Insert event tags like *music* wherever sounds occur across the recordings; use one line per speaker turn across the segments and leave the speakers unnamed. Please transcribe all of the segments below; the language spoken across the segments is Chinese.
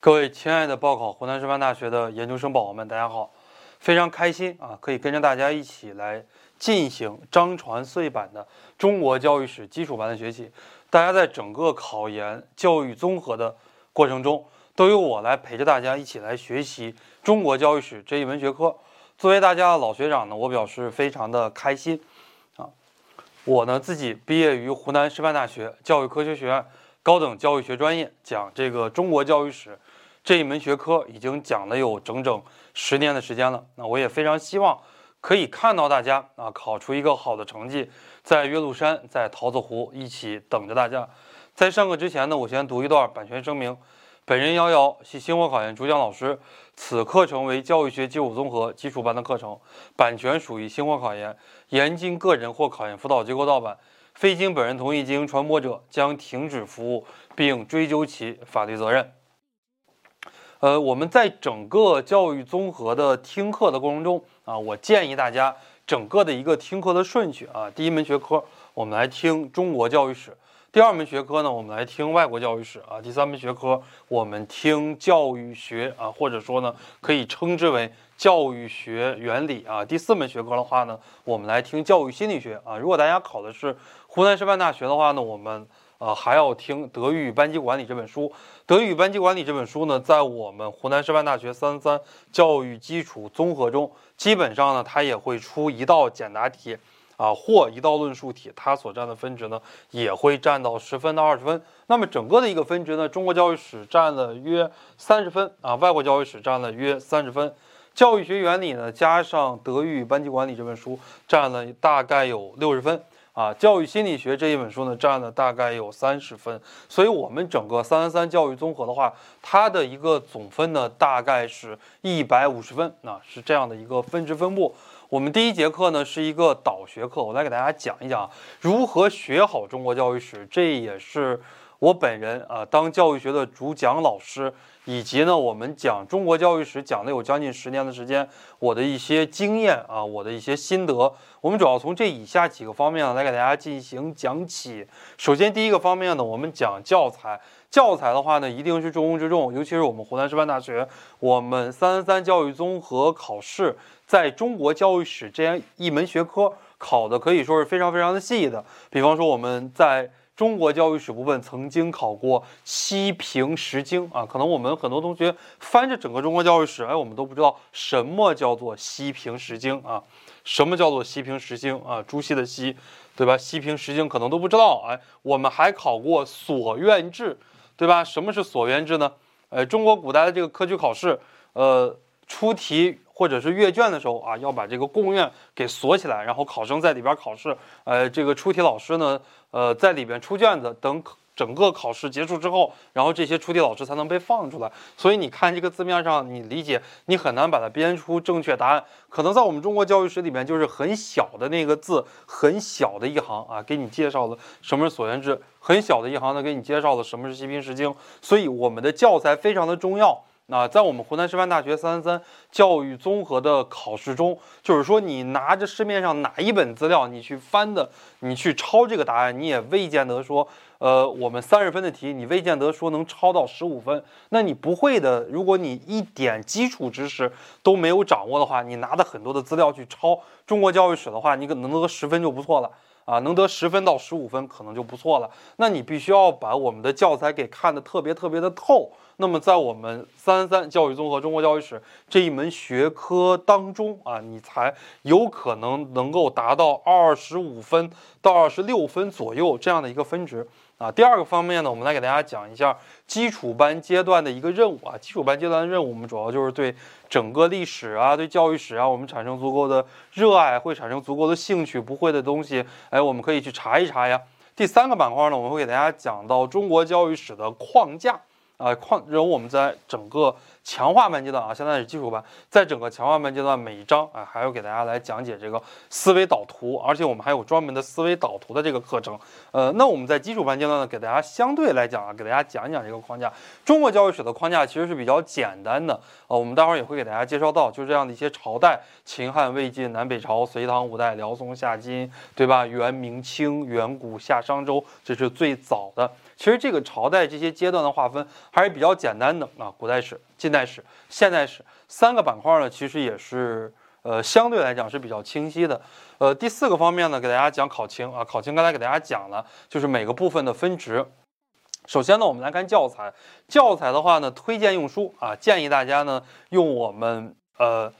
各位亲爱的报考湖南师范大学的研究生宝宝们，大家好！非常开心啊，可以跟着大家一起来进行张传岁版的中国教育史基础班的学习。大家在整个考研教育综合的过程中，都由我来陪着大家一起来学习中国教育史这一门学科。作为大家的老学长呢，我表示非常的开心啊！我呢自己毕业于湖南师范大学教育科学学院高等教育学专业，讲这个中国教育史。这一门学科已经讲了有整整十年的时间了，那我也非常希望可以看到大家啊考出一个好的成绩，在岳麓山，在桃子湖一起等着大家。在上课之前呢，我先读一段版权声明：本人瑶瑶系星火考研主讲老师，此课程为教育学基础综合基础班的课程，版权属于星火考研，严禁个人或考研辅导机构盗版，非经本人同意进行传播者将停止服务，并追究其法律责任。呃，我们在整个教育综合的听课的过程中啊，我建议大家整个的一个听课的顺序啊，第一门学科我们来听中国教育史，第二门学科呢我们来听外国教育史啊，第三门学科我们听教育学啊，或者说呢可以称之为教育学原理啊，第四门学科的话呢我们来听教育心理学啊。如果大家考的是湖南师范大学的话呢，我们。呃，还要听《德育与班级管理》这本书，《德育与班级管理》这本书呢，在我们湖南师范大学三三教育基础综合中，基本上呢，它也会出一道简答题，啊，或一道论述题，它所占的分值呢，也会占到十分到二十分。那么整个的一个分值呢，中国教育史占了约三十分，啊，外国教育史占了约三十分，教育学原理呢，加上《德育与班级管理》这本书，占了大概有六十分。啊，教育心理学这一本书呢，占了大概有三十分，所以我们整个三三三教育综合的话，它的一个总分呢，大概是一百五十分，啊，是这样的一个分值分布。我们第一节课呢是一个导学课，我来给大家讲一讲如何学好中国教育史，这也是我本人啊当教育学的主讲老师。以及呢，我们讲中国教育史讲了有将近十年的时间，我的一些经验啊，我的一些心得，我们主要从这以下几个方面呢来给大家进行讲起。首先，第一个方面呢，我们讲教材。教材的话呢，一定是重中之重，尤其是我们湖南师范大学，我们三三三教育综合考试，在中国教育史这样一门学科考的可以说是非常非常的细的。比方说，我们在中国教育史部分曾经考过西平十经啊，可能我们很多同学翻着整个中国教育史，哎，我们都不知道什么叫做西平十经啊，什么叫做西平十经啊？朱熹的熹，对吧？西平十经可能都不知道，哎，我们还考过所愿制，对吧？什么是所愿制呢？呃，中国古代的这个科举考试，呃，出题。或者是阅卷的时候啊，要把这个贡院给锁起来，然后考生在里边考试。呃，这个出题老师呢，呃，在里边出卷子，等整个考试结束之后，然后这些出题老师才能被放出来。所以你看这个字面上，你理解你很难把它编出正确答案。可能在我们中国教育史里面，就是很小的那个字，很小的一行啊，给你介绍了什么是所愿制，很小的一行呢，给你介绍了什么是西平石经。所以我们的教材非常的重要。那在我们湖南师范大学三三三教育综合的考试中，就是说你拿着市面上哪一本资料，你去翻的，你去抄这个答案，你也未见得说，呃，我们三十分的题，你未见得说能抄到十五分。那你不会的，如果你一点基础知识都没有掌握的话，你拿的很多的资料去抄中国教育史的话，你可能得十分就不错了。啊，能得十分到十五分可能就不错了。那你必须要把我们的教材给看得特别特别的透。那么在我们三三教育综合中国教育史这一门学科当中啊，你才有可能能够达到二十五分到二十六分左右这样的一个分值。啊，第二个方面呢，我们来给大家讲一下基础班阶段的一个任务啊。基础班阶段的任务，我们主要就是对整个历史啊，对教育史啊，我们产生足够的热爱，会产生足够的兴趣。不会的东西，哎，我们可以去查一查呀。第三个板块呢，我们会给大家讲到中国教育史的框架。啊，况然后我们在整个强化班阶段啊，现在是基础班，在整个强化班阶段，每一章啊，还要给大家来讲解这个思维导图，而且我们还有专门的思维导图的这个课程。呃，那我们在基础班阶段呢，给大家相对来讲啊，给大家讲一讲这个框架。中国教育史的框架其实是比较简单的呃，我们待会儿也会给大家介绍到，就这样的一些朝代：秦汉、魏晋、南北朝、隋唐、五代、辽宋、夏金，对吧？元、明清、远古、夏商周，这是最早的。其实这个朝代这些阶段的划分。还是比较简单的啊。古代史、近代史、现代史三个板块呢，其实也是呃相对来讲是比较清晰的。呃，第四个方面呢，给大家讲考情啊，考情刚才给大家讲了，就是每个部分的分值。首先呢，我们来看教材。教材的话呢，推荐用书啊，建议大家呢用我们呃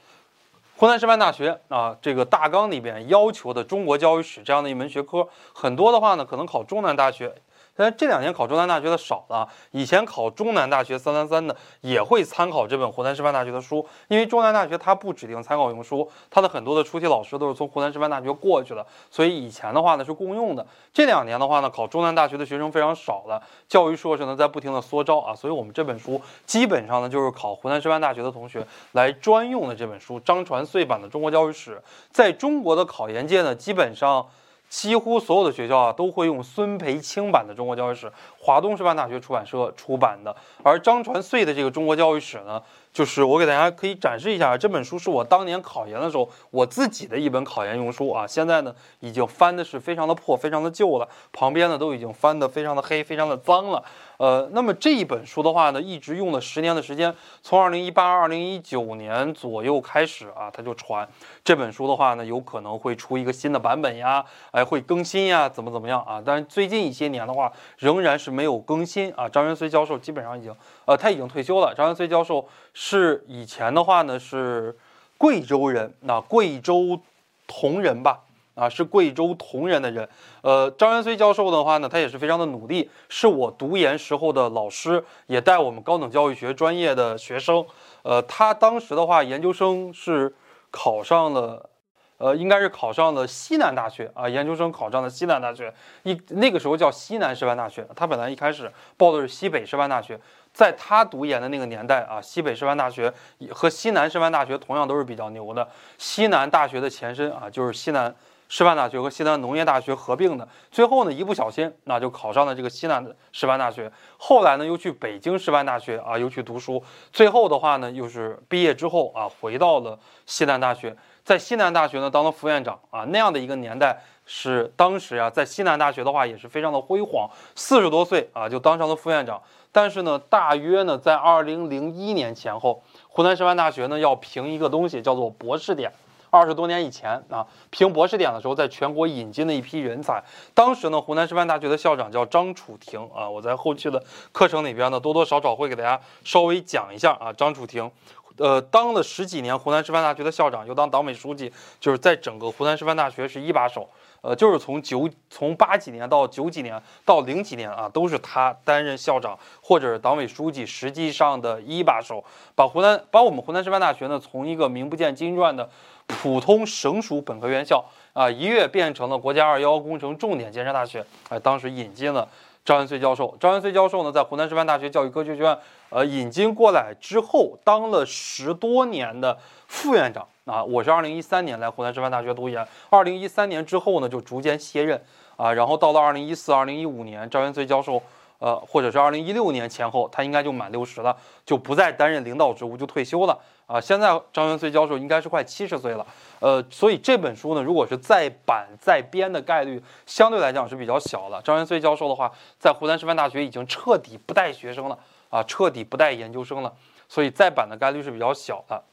湖南师范大学啊这个大纲里边要求的中国教育史这样的一门学科。很多的话呢，可能考中南大学。但这两年考中南大学的少了，以前考中南大学三三三的也会参考这本湖南师范大学的书，因为中南大学它不指定参考用书，它的很多的出题老师都是从湖南师范大学过去的，所以以前的话呢是共用的。这两年的话呢，考中南大学的学生非常少了，教育硕士呢在不停的缩招啊，所以我们这本书基本上呢就是考湖南师范大学的同学来专用的这本书，张传穗版的中国教育史，在中国的考研界呢基本上。几乎所有的学校啊都会用孙培青版的中国教育史，华东师范大学出版社出版的。而张传穗的这个中国教育史呢，就是我给大家可以展示一下，这本书是我当年考研的时候我自己的一本考研用书啊。现在呢已经翻的是非常的破，非常的旧了，旁边呢都已经翻的非常的黑，非常的脏了。呃，那么这一本书的话呢，一直用了十年的时间，从二零一八、二零一九年左右开始啊，它就传这本书的话呢，有可能会出一个新的版本呀，哎，会更新呀，怎么怎么样啊？但是最近一些年的话，仍然是没有更新啊。张元绥教授基本上已经，呃，他已经退休了。张元绥教授是以前的话呢是贵州人，那贵州铜人吧。啊，是贵州铜仁的人。呃，张元绥教授的话呢，他也是非常的努力，是我读研时候的老师，也带我们高等教育学专业的学生。呃，他当时的话，研究生是考上了，呃，应该是考上了西南大学啊，研究生考上了西南大学。一那个时候叫西南师范大学，他本来一开始报的是西北师范大学。在他读研的那个年代啊，西北师范大学和西南师范大学同样都是比较牛的。西南大学的前身啊，就是西南。师范大学和西南农业大学合并的，最后呢一不小心那就考上了这个西南师范大学，后来呢又去北京师范大学啊又去读书，最后的话呢又是毕业之后啊回到了西南大学，在西南大学呢当了副院长啊那样的一个年代是当时啊在西南大学的话也是非常的辉煌，四十多岁啊就当上了副院长，但是呢大约呢在二零零一年前后，湖南师范大学呢要评一个东西叫做博士点。二十多年以前啊，评博士点的时候，在全国引进了一批人才。当时呢，湖南师范大学的校长叫张楚婷啊，我在后期的课程里边呢，多多少少会给大家稍微讲一下啊。张楚婷，呃，当了十几年湖南师范大学的校长，又当党委书记，就是在整个湖南师范大学是一把手。呃，就是从九从八几年到九几年到零几年啊，都是他担任校长或者是党委书记，实际上的一把手，把湖南把我们湖南师范大学呢，从一个名不见经传的。普通省属本科院校啊，一跃变成了国家二幺幺工程重点建设大学。哎，当时引进了张元绥教授。张元绥教授呢，在湖南师范大学教育科学学院，呃，引进过来之后，当了十多年的副院长啊。我是二零一三年来湖南师范大学读研，二零一三年之后呢，就逐渐卸任啊。然后到了二零一四、二零一五年，张元绥教授。呃，或者是二零一六年前后，他应该就满六十了，就不再担任领导职务，就退休了啊。现在张元绥教授应该是快七十岁了，呃，所以这本书呢，如果是再版再编的概率相对来讲是比较小的。张元绥教授的话，在湖南师范大学已经彻底不带学生了啊，彻底不带研究生了，所以再版的概率是比较小的。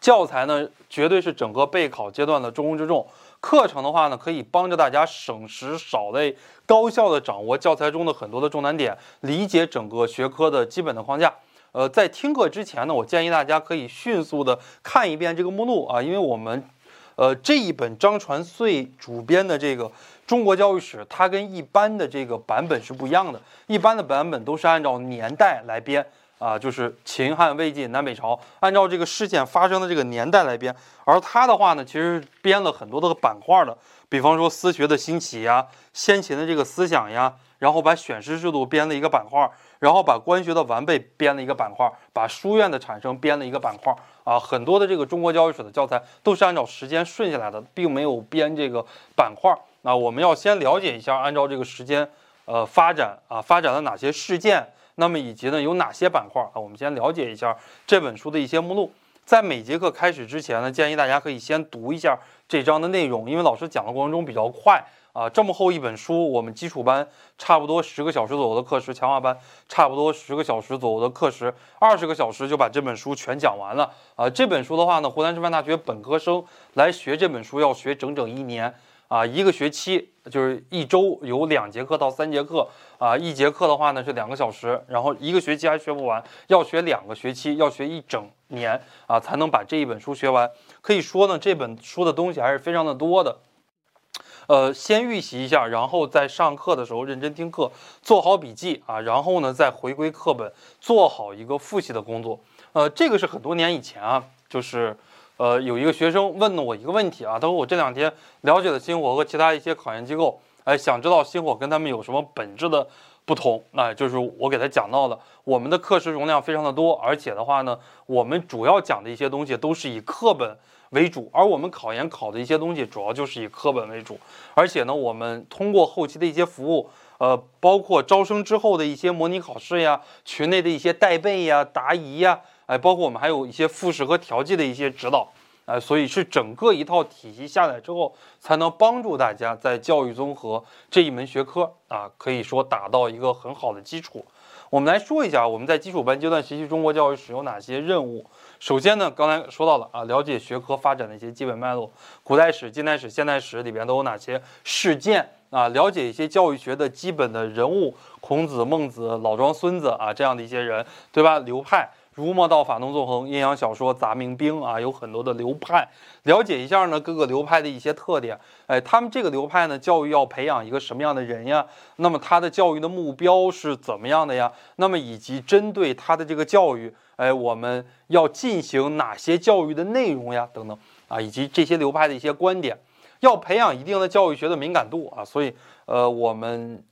教材呢，绝对是整个备考阶段的重中之重。课程的话呢，可以帮着大家省时少累，高效的掌握教材中的很多的重难点，理解整个学科的基本的框架。呃，在听课之前呢，我建议大家可以迅速的看一遍这个目录啊，因为我们，呃，这一本张传穗主编的这个中国教育史，它跟一般的这个版本是不一样的，一般的版本都是按照年代来编。啊，就是秦汉魏晋南北朝，按照这个事件发生的这个年代来编。而他的话呢，其实编了很多的板块的，比方说私学的兴起呀，先秦的这个思想呀，然后把选师制度编了一个板块，然后把官学的完备编了一个板块，把书院的产生编了一个板块。啊，很多的这个中国教育史的教材都是按照时间顺下来的，并没有编这个板块。那我们要先了解一下，按照这个时间，呃，发展啊，发展了哪些事件。那么以及呢有哪些板块啊？我们先了解一下这本书的一些目录。在每节课开始之前呢，建议大家可以先读一下这章的内容，因为老师讲的过程中比较快啊，这么厚一本书，我们基础班差不多十个小时左右的课时，强化班差不多十个小时左右的课时，二十个小时就把这本书全讲完了啊。这本书的话呢，湖南师范大学本科生来学这本书要学整整一年啊，一个学期就是一周有两节课到三节课啊，一节课的话呢是两个小时，然后一个学期还学不完，要学两个学期，要学一整年啊，才能把这一本书学完。可以说呢，这本书的东西还是非常的多的。呃，先预习一下，然后在上课的时候认真听课，做好笔记啊，然后呢再回归课本，做好一个复习的工作。呃，这个是很多年以前啊，就是呃有一个学生问了我一个问题啊，他说我这两天了解了星火和其他一些考研机构，哎，想知道星火跟他们有什么本质的不同。那就是我给他讲到的，我们的课时容量非常的多，而且的话呢，我们主要讲的一些东西都是以课本。为主，而我们考研考的一些东西，主要就是以课本为主，而且呢，我们通过后期的一些服务，呃，包括招生之后的一些模拟考试呀，群内的一些带背呀、答疑呀，哎，包括我们还有一些复试和调剂的一些指导，哎，所以是整个一套体系下来之后，才能帮助大家在教育综合这一门学科啊，可以说打到一个很好的基础。我们来说一下，我们在基础班阶段学习中国教育史有哪些任务。首先呢，刚才说到了啊，了解学科发展的一些基本脉络，古代史、近代史、现代史里边都有哪些事件啊？了解一些教育学的基本的人物，孔子、孟子、老庄、孙子啊这样的一些人，对吧？流派，儒、墨、道、法、农、纵、横，阴阳小说、杂、明、兵啊，有很多的流派，了解一下呢各个流派的一些特点。哎，他们这个流派呢，教育要培养一个什么样的人呀？那么他的教育的目标是怎么样的呀？那么以及针对他的这个教育。哎，我们要进行哪些教育的内容呀？等等啊，以及这些流派的一些观点，要培养一定的教育学的敏感度啊。所以，呃，我们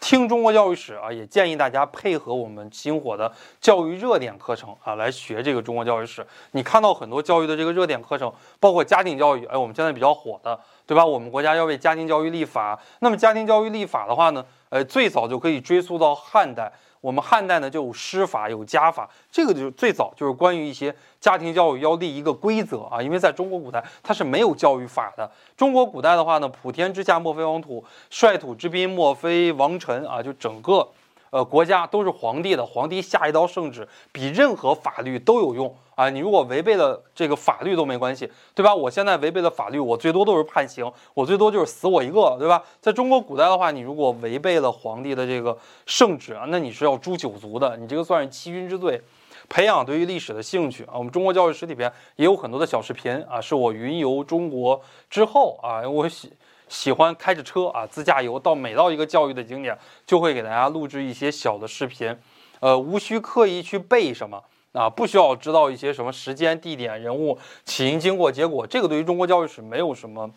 听中国教育史啊，也建议大家配合我们星火的教育热点课程啊，来学这个中国教育史。你看到很多教育的这个热点课程，包括家庭教育，哎，我们现在比较火的，对吧？我们国家要为家庭教育立法。那么，家庭教育立法的话呢，呃，最早就可以追溯到汉代。我们汉代呢就有师法有家法，这个就是最早就是关于一些家庭教育要立一个规则啊，因为在中国古代它是没有教育法的。中国古代的话呢，普天之下莫非王土，率土之滨莫非王臣啊，就整个。呃，国家都是皇帝的，皇帝下一道圣旨比任何法律都有用啊！你如果违背了这个法律都没关系，对吧？我现在违背了法律，我最多都是判刑，我最多就是死我一个，对吧？在中国古代的话，你如果违背了皇帝的这个圣旨啊，那你是要诛九族的，你这个算是欺君之罪。培养对于历史的兴趣啊，我们中国教育史里边也有很多的小视频啊，是我云游中国之后啊，我写。喜欢开着车啊，自驾游到每到一个教育的景点，就会给大家录制一些小的视频，呃，无需刻意去背什么啊，不需要知道一些什么时间、地点、人物、起因、经过、结果，这个对于中国教育史没有什么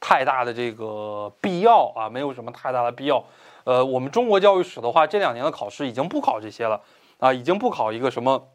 太大的这个必要啊，没有什么太大的必要。呃，我们中国教育史的话，这两年的考试已经不考这些了啊，已经不考一个什么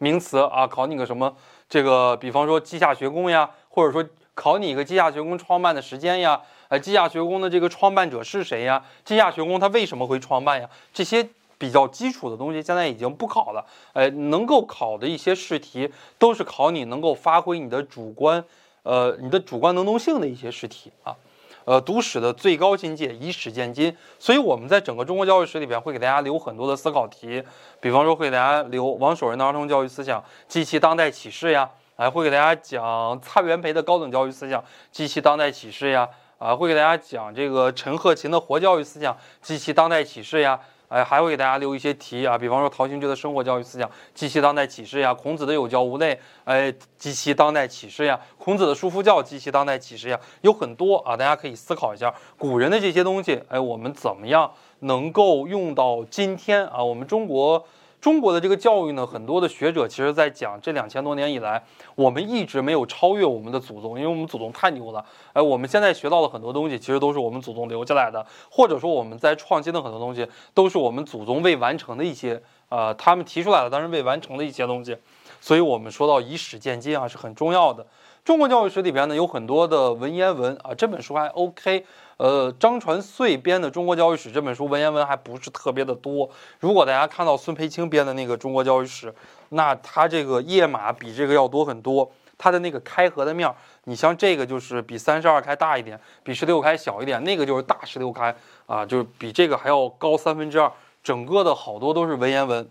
名词啊，考你个什么这个，比方说稷下学宫呀，或者说考你一个稷下学宫创办的时间呀。哎，稷下学宫的这个创办者是谁呀？稷下学宫它为什么会创办呀？这些比较基础的东西现在已经不考了。哎，能够考的一些试题都是考你能够发挥你的主观，呃，你的主观能动性的一些试题啊。呃，读史的最高境界以史鉴今，所以我们在整个中国教育史里边会给大家留很多的思考题，比方说会给大家留王守仁的儿童教育思想及其当代启示呀，还会给大家讲蔡元培的高等教育思想及其当代启示呀。啊，会给大家讲这个陈鹤琴的活教育思想及其当代启示呀，哎，还会给大家留一些题啊，比方说陶行知的生活教育思想及其当代启示呀，孔子的有教无类，哎，及其当代启示呀，孔子的叔父教及其当代启示呀，有很多啊，大家可以思考一下古人的这些东西，哎，我们怎么样能够用到今天啊？我们中国。中国的这个教育呢，很多的学者其实在讲，这两千多年以来，我们一直没有超越我们的祖宗，因为我们祖宗太牛了。哎，我们现在学到的很多东西，其实都是我们祖宗留下来的，或者说我们在创新的很多东西，都是我们祖宗未完成的一些，呃，他们提出来的，但是未完成的一些东西。所以，我们说到以史鉴今啊，是很重要的。中国教育史里边呢，有很多的文言文啊，这本书还 OK。呃，张传穗编的《中国教育史》这本书文言文还不是特别的多。如果大家看到孙培青编的那个《中国教育史》，那他这个页码比这个要多很多。它的那个开合的面儿，你像这个就是比三十二开大一点，比十六开小一点，那个就是大十六开啊，就是比这个还要高三分之二，整个的好多都是文言文。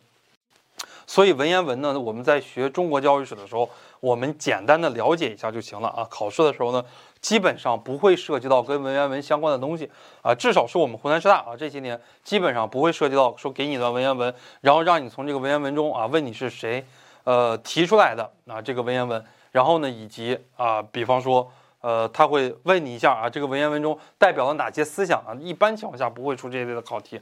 所以文言文呢，我们在学中国教育史的时候，我们简单的了解一下就行了啊。考试的时候呢，基本上不会涉及到跟文言文相关的东西啊，至少是我们湖南师大啊这些年基本上不会涉及到说给你一段文言文，然后让你从这个文言文中啊问你是谁，呃提出来的啊这个文言文，然后呢以及啊比方说呃他会问你一下啊这个文言文中代表了哪些思想啊，一般情况下不会出这一类的考题。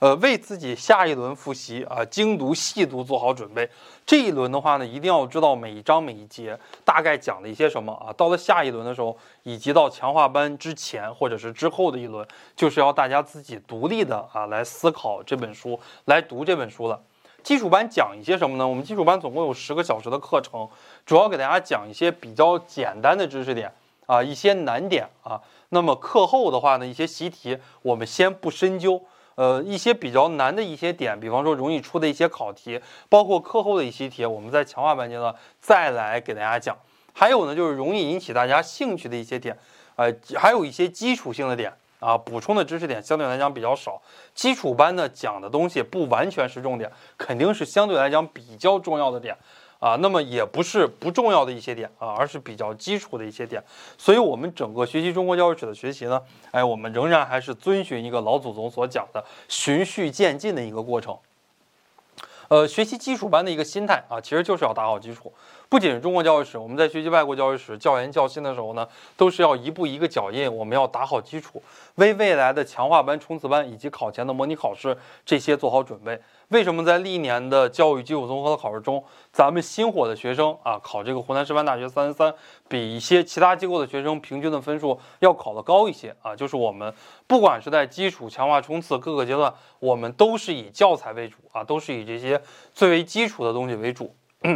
呃，为自己下一轮复习啊，精读细读做好准备。这一轮的话呢，一定要知道每一章每一节大概讲了一些什么啊。到了下一轮的时候，以及到强化班之前或者是之后的一轮，就是要大家自己独立的啊来思考这本书，来读这本书了。基础班讲一些什么呢？我们基础班总共有十个小时的课程，主要给大家讲一些比较简单的知识点啊，一些难点啊。那么课后的话呢，一些习题我们先不深究。呃，一些比较难的一些点，比方说容易出的一些考题，包括课后的一些题，我们在强化班阶段再来给大家讲。还有呢，就是容易引起大家兴趣的一些点，呃，还有一些基础性的点啊，补充的知识点相对来讲比较少。基础班呢讲的东西不完全是重点，肯定是相对来讲比较重要的点。啊，那么也不是不重要的一些点啊，而是比较基础的一些点。所以，我们整个学习中国教育史的学习呢，哎，我们仍然还是遵循一个老祖宗所讲的循序渐进的一个过程。呃，学习基础班的一个心态啊，其实就是要打好基础。不仅是中国教育史，我们在学习外国教育史、教研教心的时候呢，都是要一步一个脚印，我们要打好基础，为未来的强化班、冲刺班以及考前的模拟考试这些做好准备。为什么在历年的教育基础综合的考试中，咱们新火的学生啊，考这个湖南师范大学三三三，比一些其他机构的学生平均的分数要考得高一些啊？就是我们不管是在基础、强化、冲刺各个阶段，我们都是以教材为主啊，都是以这些最为基础的东西为主。好，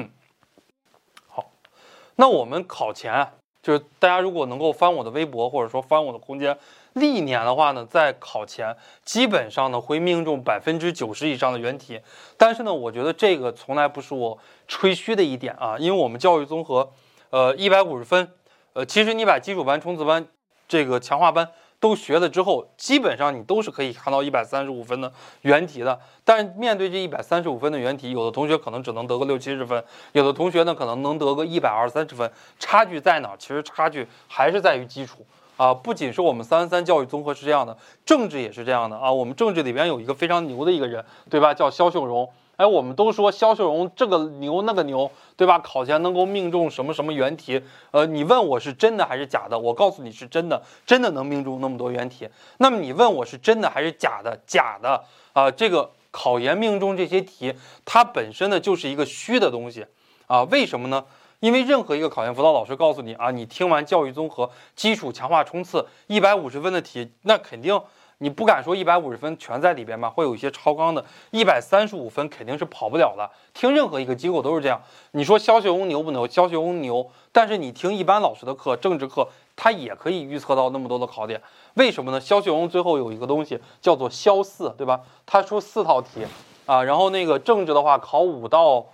那我们考前就是大家如果能够翻我的微博，或者说翻我的空间。历年的话呢，在考前基本上呢会命中百分之九十以上的原题，但是呢，我觉得这个从来不是我吹嘘的一点啊，因为我们教育综合，呃，一百五十分，呃，其实你把基础班、冲刺班、这个强化班都学了之后，基本上你都是可以看到一百三十五分的原题的。但是面对这一百三十五分的原题，有的同学可能只能得个六七十分，有的同学呢可能能得个一百二三十分，差距在哪？其实差距还是在于基础。啊，不仅是我们三三三教育综合是这样的，政治也是这样的啊。我们政治里边有一个非常牛的一个人，对吧？叫肖秀荣。哎，我们都说肖秀荣这个牛那个牛，对吧？考前能够命中什么什么原题？呃，你问我是真的还是假的？我告诉你是真的，真的能命中那么多原题。那么你问我是真的还是假的？假的啊！这个考研命中这些题，它本身呢就是一个虚的东西啊。为什么呢？因为任何一个考研辅导老师告诉你啊，你听完教育综合基础强化冲刺一百五十分的题，那肯定你不敢说一百五十分全在里边吧，会有一些超纲的，一百三十五分肯定是跑不了的。听任何一个机构都是这样。你说肖学红牛不牛？肖学红牛，但是你听一般老师的课，政治课他也可以预测到那么多的考点，为什么呢？肖学红最后有一个东西叫做肖四，对吧？他出四套题啊，然后那个政治的话考五道。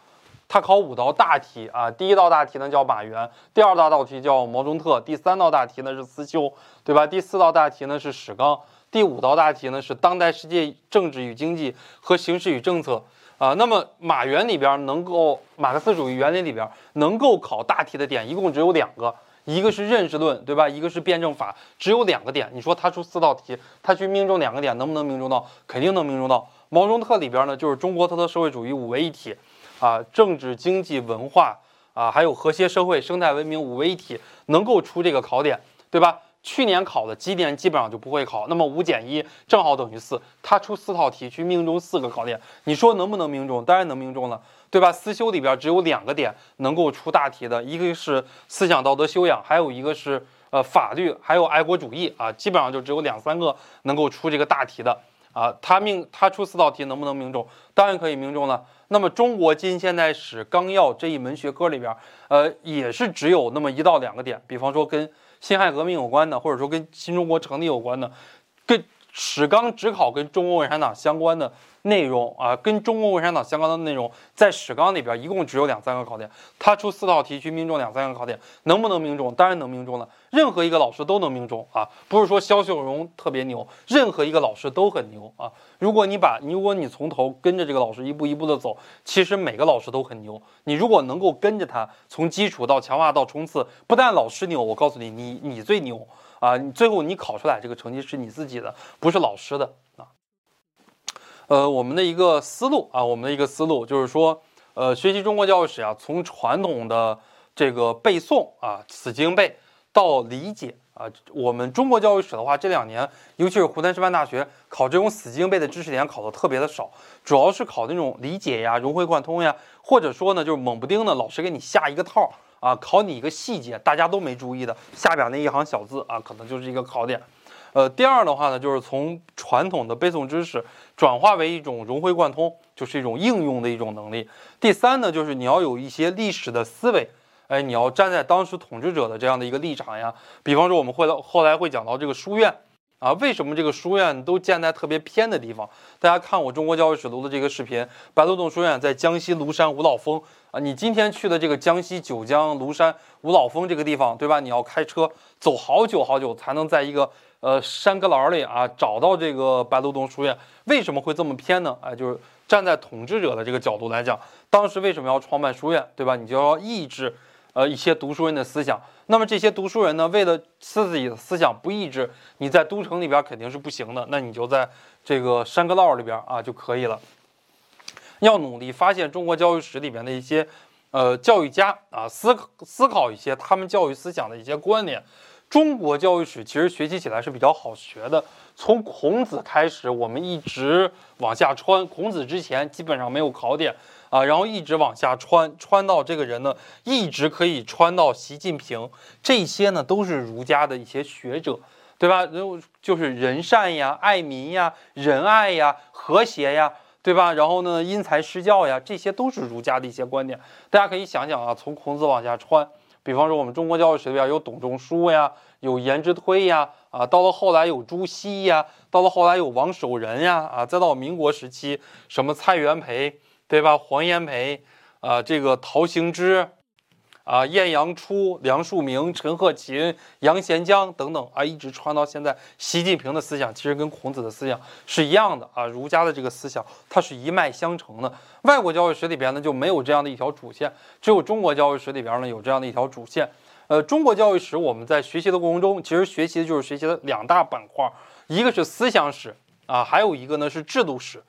他考五道大题啊，第一道大题呢叫马原，第二大道题叫毛中特，第三道大题呢是思修，对吧？第四道大题呢是史纲，第五道大题呢是当代世界政治与经济和形势与政策啊。那么马原里边能够马克思主义原理里边能够考大题的点一共只有两个，一个是认识论，对吧？一个是辩证法，只有两个点。你说他出四道题，他去命中两个点，能不能命中到？肯定能命中到。毛中特里边呢就是中国特色社会主义五位一体。啊，政治、经济、文化啊，还有和谐社会、生态文明五位一体，能够出这个考点，对吧？去年考的，今年基本上就不会考。那么五减一正好等于四，他出四套题去命中四个考点，你说能不能命中？当然能命中了，对吧？思修里边只有两个点能够出大题的，一个是思想道德修养，还有一个是呃法律，还有爱国主义啊，基本上就只有两三个能够出这个大题的啊。他命他出四道题能不能命中？当然可以命中了。那么，中国近现代史纲要这一门学科里边，呃，也是只有那么一到两个点，比方说跟辛亥革命有关的，或者说跟新中国成立有关的，跟史纲只考跟中国共产党相关的内容啊，跟中国共产党相关的内容，在史纲里边一共只有两三个考点，他出四道题去命中两三个考点，能不能命中？当然能命中了，任何一个老师都能命中啊，不是说肖秀荣特别牛，任何一个老师都很牛啊。如果你把，如果你从头跟着这个老师一步一步的走，其实每个老师都很牛。你如果能够跟着他从基础到强化到冲刺，不但老师牛，我告诉你，你你最牛。啊，你最后你考出来这个成绩是你自己的，不是老师的啊。呃，我们的一个思路啊，我们的一个思路就是说，呃，学习中国教育史啊，从传统的这个背诵啊，死记硬背到理解啊，我们中国教育史的话，这两年尤其是湖南师范大学考这种死记硬背的知识点考的特别的少，主要是考那种理解呀、融会贯通呀，或者说呢，就是猛不丁的老师给你下一个套。啊，考你一个细节，大家都没注意的下边那一行小字啊，可能就是一个考点。呃，第二的话呢，就是从传统的背诵知识转化为一种融会贯通，就是一种应用的一种能力。第三呢，就是你要有一些历史的思维，哎，你要站在当时统治者的这样的一个立场呀。比方说，我们会到后来会讲到这个书院。啊，为什么这个书院都建在特别偏的地方？大家看我中国教育史录的这个视频，白鹿洞书院在江西庐山五老峰啊。你今天去的这个江西九江庐山五老峰这个地方，对吧？你要开车走好久好久才能在一个呃山旮旯里啊找到这个白鹿洞书院。为什么会这么偏呢？哎，就是站在统治者的这个角度来讲，当时为什么要创办书院，对吧？你就要抑制。呃，一些读书人的思想，那么这些读书人呢，为了自己的思想不抑制，你在都城里边肯定是不行的，那你就在这个山旮旯里边啊就可以了。要努力发现中国教育史里边的一些呃教育家啊思思考一些他们教育思想的一些观点。中国教育史其实学习起来是比较好学的，从孔子开始，我们一直往下穿，孔子之前基本上没有考点。啊，然后一直往下穿，穿到这个人呢，一直可以穿到习近平，这些呢都是儒家的一些学者，对吧？然后就是仁善呀、爱民呀、仁爱呀、和谐呀，对吧？然后呢，因材施教呀，这些都是儒家的一些观点。大家可以想想啊，从孔子往下穿，比方说我们中国教育史里边有董仲舒呀，有颜之推呀，啊，到了后来有朱熹呀，到了后来有王守仁呀，啊，再到民国时期，什么蔡元培。对吧？黄炎培，啊，这个陶行知，啊，晏阳初、梁漱溟、陈鹤琴、杨贤江等等啊，一直传到现在。习近平的思想其实跟孔子的思想是一样的啊，儒家的这个思想它是一脉相承的。外国教育史里边呢就没有这样的一条主线，只有中国教育史里边呢有这样的一条主线。呃，中国教育史我们在学习的过程中，其实学习的就是学习的两大板块，一个是思想史啊，还有一个呢是制度史。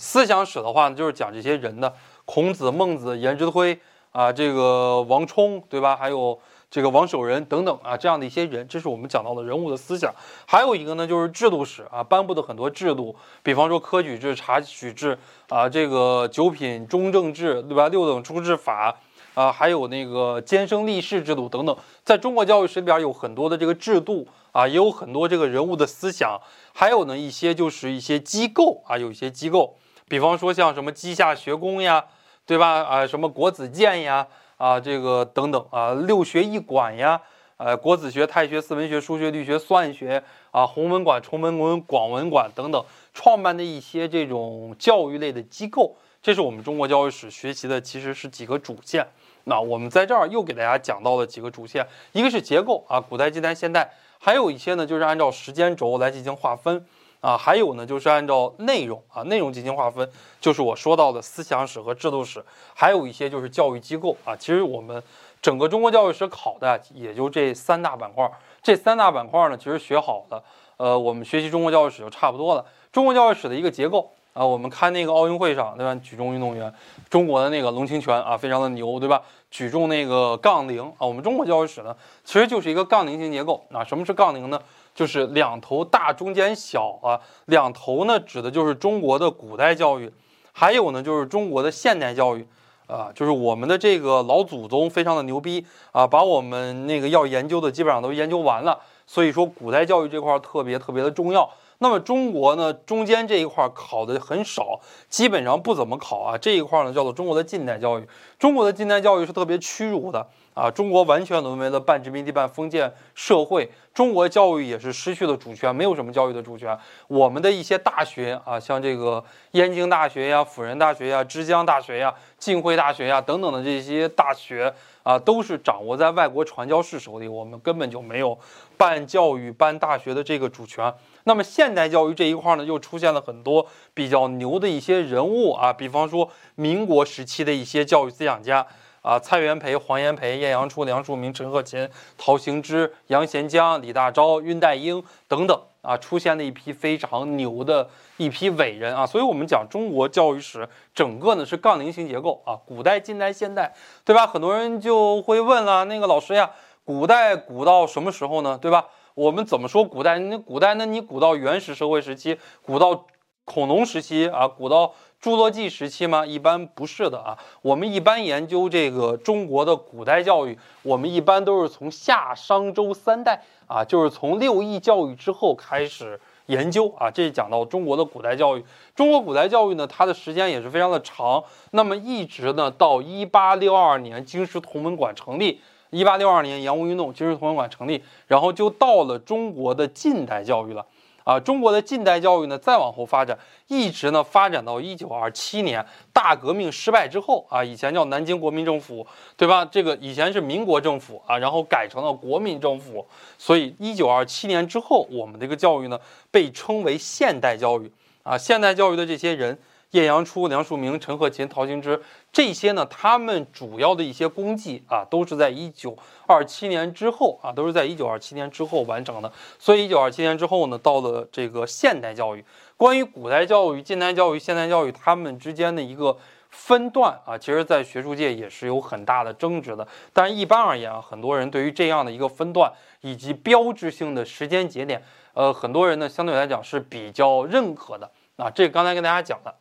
思想史的话呢，就是讲这些人的，孔子、孟子、颜之推啊，这个王充，对吧？还有这个王守仁等等啊，这样的一些人，这是我们讲到的人物的思想。还有一个呢，就是制度史啊，颁布的很多制度，比方说科举制、察举制啊，这个九品中正制，对吧？六等出制法啊，还有那个监生立士制度等等，在中国教育史里边有很多的这个制度啊，也有很多这个人物的思想，还有呢一些就是一些机构啊，有一些机构。比方说像什么稷下学宫呀，对吧？啊，什么国子监呀，啊，这个等等啊，六学一馆呀，呃，国子学、太学、四文学、数学、律学、算学啊，弘文馆、崇文馆、广文馆等等，创办的一些这种教育类的机构，这是我们中国教育史学习的，其实是几个主线。那我们在这儿又给大家讲到了几个主线，一个是结构啊，古代、近代、现代，还有一些呢，就是按照时间轴来进行划分。啊，还有呢，就是按照内容啊，内容进行划分，就是我说到的思想史和制度史，还有一些就是教育机构啊。其实我们整个中国教育史考的也就这三大板块，这三大板块呢，其实学好了，呃，我们学习中国教育史就差不多了。中国教育史的一个结构啊，我们看那个奥运会上，对吧？举重运动员，中国的那个龙清泉啊，非常的牛，对吧？举重那个杠铃啊，我们中国教育史呢，其实就是一个杠铃型结构啊。什么是杠铃呢？就是两头大，中间小啊。两头呢，指的就是中国的古代教育，还有呢，就是中国的现代教育啊。就是我们的这个老祖宗非常的牛逼啊，把我们那个要研究的基本上都研究完了。所以说，古代教育这块特别特别的重要。那么中国呢，中间这一块考的很少，基本上不怎么考啊。这一块呢，叫做中国的近代教育。中国的近代教育是特别屈辱的。啊，中国完全沦为了半殖民地半封建社会，中国教育也是失去了主权，没有什么教育的主权。我们的一些大学啊，像这个燕京大学呀、辅仁大学呀、之江大学呀、浸会大学呀等等的这些大学啊，都是掌握在外国传教士手里，我们根本就没有办教育、办大学的这个主权。那么现代教育这一块呢，又出现了很多比较牛的一些人物啊，比方说民国时期的一些教育思想家。啊，蔡元培、黄炎培、晏阳初、梁漱溟、陈鹤琴、陶行知、杨贤江、李大钊、恽代英等等啊，出现了一批非常牛的一批伟人啊。所以，我们讲中国教育史，整个呢是杠铃型结构啊，古代、近代、现代，对吧？很多人就会问了，那个老师呀，古代古到什么时候呢？对吧？我们怎么说古代？那古代，那你古到原始社会时期，古到恐龙时期啊，古到。侏罗纪时期吗？一般不是的啊。我们一般研究这个中国的古代教育，我们一般都是从夏商周三代啊，就是从六艺教育之后开始研究啊。这讲到中国的古代教育，中国古代教育呢，它的时间也是非常的长。那么一直呢到一八六二年京师同文馆成立，一八六二年洋务运动，京师同文馆成立，然后就到了中国的近代教育了。啊，中国的近代教育呢，再往后发展，一直呢发展到一九二七年大革命失败之后啊，以前叫南京国民政府，对吧？这个以前是民国政府啊，然后改成了国民政府，所以一九二七年之后，我们这个教育呢被称为现代教育啊，现代教育的这些人。晏阳初、梁漱溟、陈鹤琴、陶行知，这些呢，他们主要的一些功绩啊，都是在一九二七年之后啊，都是在一九二七年之后完成的。所以一九二七年之后呢，到了这个现代教育，关于古代教育、近代教育、现代教育，他们之间的一个分段啊，其实在学术界也是有很大的争执的。但是一般而言啊，很多人对于这样的一个分段以及标志性的时间节点，呃，很多人呢相对来讲是比较认可的。啊，这刚才跟大家讲的。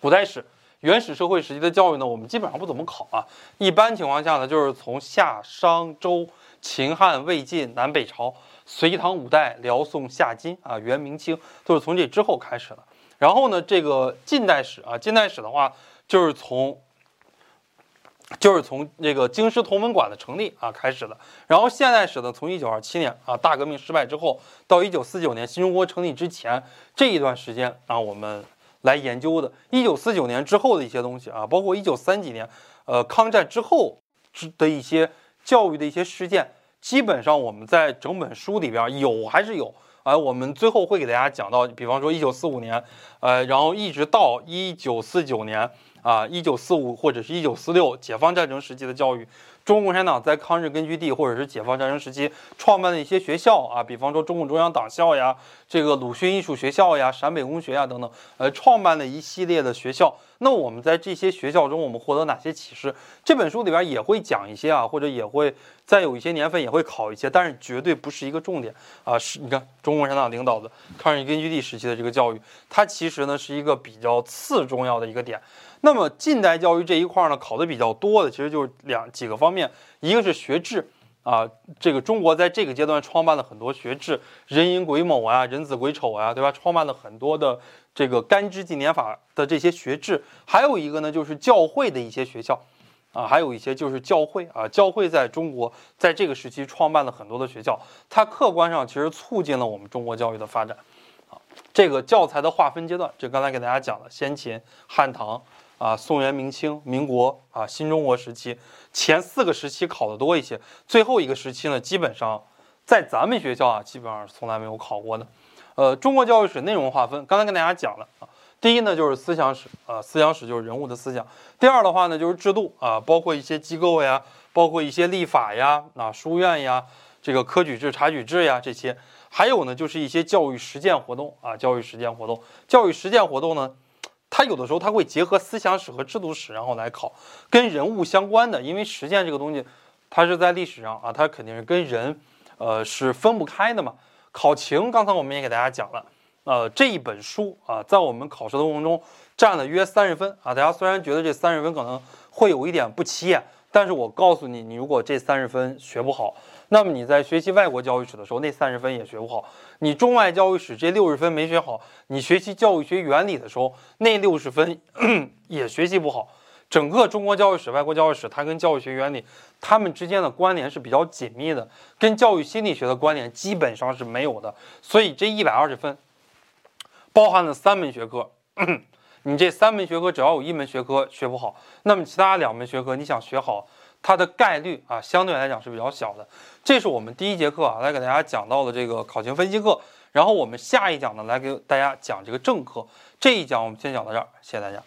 古代史、原始社会时期的教育呢，我们基本上不怎么考啊。一般情况下呢，就是从夏、商、周、秦汉、魏晋、南北朝、隋唐五代、辽宋夏金啊、元明清，都是从这之后开始的。然后呢，这个近代史啊，近代史的话，就是从就是从这个京师同文馆的成立啊开始的。然后现代史呢，从一九二七年啊大革命失败之后，到一九四九年新中国成立之前这一段时间啊，我们。来研究的，一九四九年之后的一些东西啊，包括一九三几年，呃，抗战之后之的一些教育的一些事件，基本上我们在整本书里边有还是有啊。我们最后会给大家讲到，比方说一九四五年，呃，然后一直到一九四九年啊，一九四五或者是一九四六解放战争时期的教育。中国共产党在抗日根据地或者是解放战争时期创办的一些学校啊，比方说中共中央党校呀，这个鲁迅艺术学校呀，陕北公学呀等等，呃，创办了一系列的学校。那我们在这些学校中，我们获得哪些启示？这本书里边也会讲一些啊，或者也会再有一些年份也会考一些，但是绝对不是一个重点啊。是，你看中国共产党领导的抗日根据地时期的这个教育，它其实呢是一个比较次重要的一个点。那么近代教育这一块呢，考的比较多的，其实就是两几个方面，一个是学制啊，这个中国在这个阶段创办了很多学制，人寅癸卯啊，人子癸丑啊，对吧？创办了很多的这个干支纪年法的这些学制。还有一个呢，就是教会的一些学校啊，还有一些就是教会啊，教会在中国在这个时期创办了很多的学校，它客观上其实促进了我们中国教育的发展啊。这个教材的划分阶段，就刚才给大家讲了，先秦、汉唐。啊，宋元明清民国啊，新中国时期前四个时期考的多一些，最后一个时期呢，基本上在咱们学校啊，基本上从来没有考过的。呃，中国教育史内容划分，刚才跟大家讲了啊，第一呢就是思想史啊，思想史就是人物的思想。第二的话呢就是制度啊，包括一些机构呀，包括一些立法呀，啊书院呀，这个科举制、察举制呀这些，还有呢就是一些教育实践活动啊，教育实践活动，教育实践活动呢。它有的时候它会结合思想史和制度史，然后来考跟人物相关的，因为实践这个东西，它是在历史上啊，它肯定是跟人，呃，是分不开的嘛。考情，刚才我们也给大家讲了，呃，这一本书啊，在我们考试的过程中占了约三十分啊。大家虽然觉得这三十分可能会有一点不起眼，但是我告诉你，你如果这三十分学不好。那么你在学习外国教育史的时候，那三十分也学不好；你中外教育史这六十分没学好，你学习教育学原理的时候，那六十分 *coughs* 也学习不好。整个中国教育史、外国教育史，它跟教育学原理，它们之间的关联是比较紧密的，跟教育心理学的关联基本上是没有的。所以这一百二十分，包含了三门学科。*coughs* 你这三门学科只要有一门学科学不好，那么其他两门学科你想学好，它的概率啊相对来讲是比较小的。这是我们第一节课啊，来给大家讲到的这个考情分析课。然后我们下一讲呢，来给大家讲这个正课。这一讲我们先讲到这儿，谢谢大家。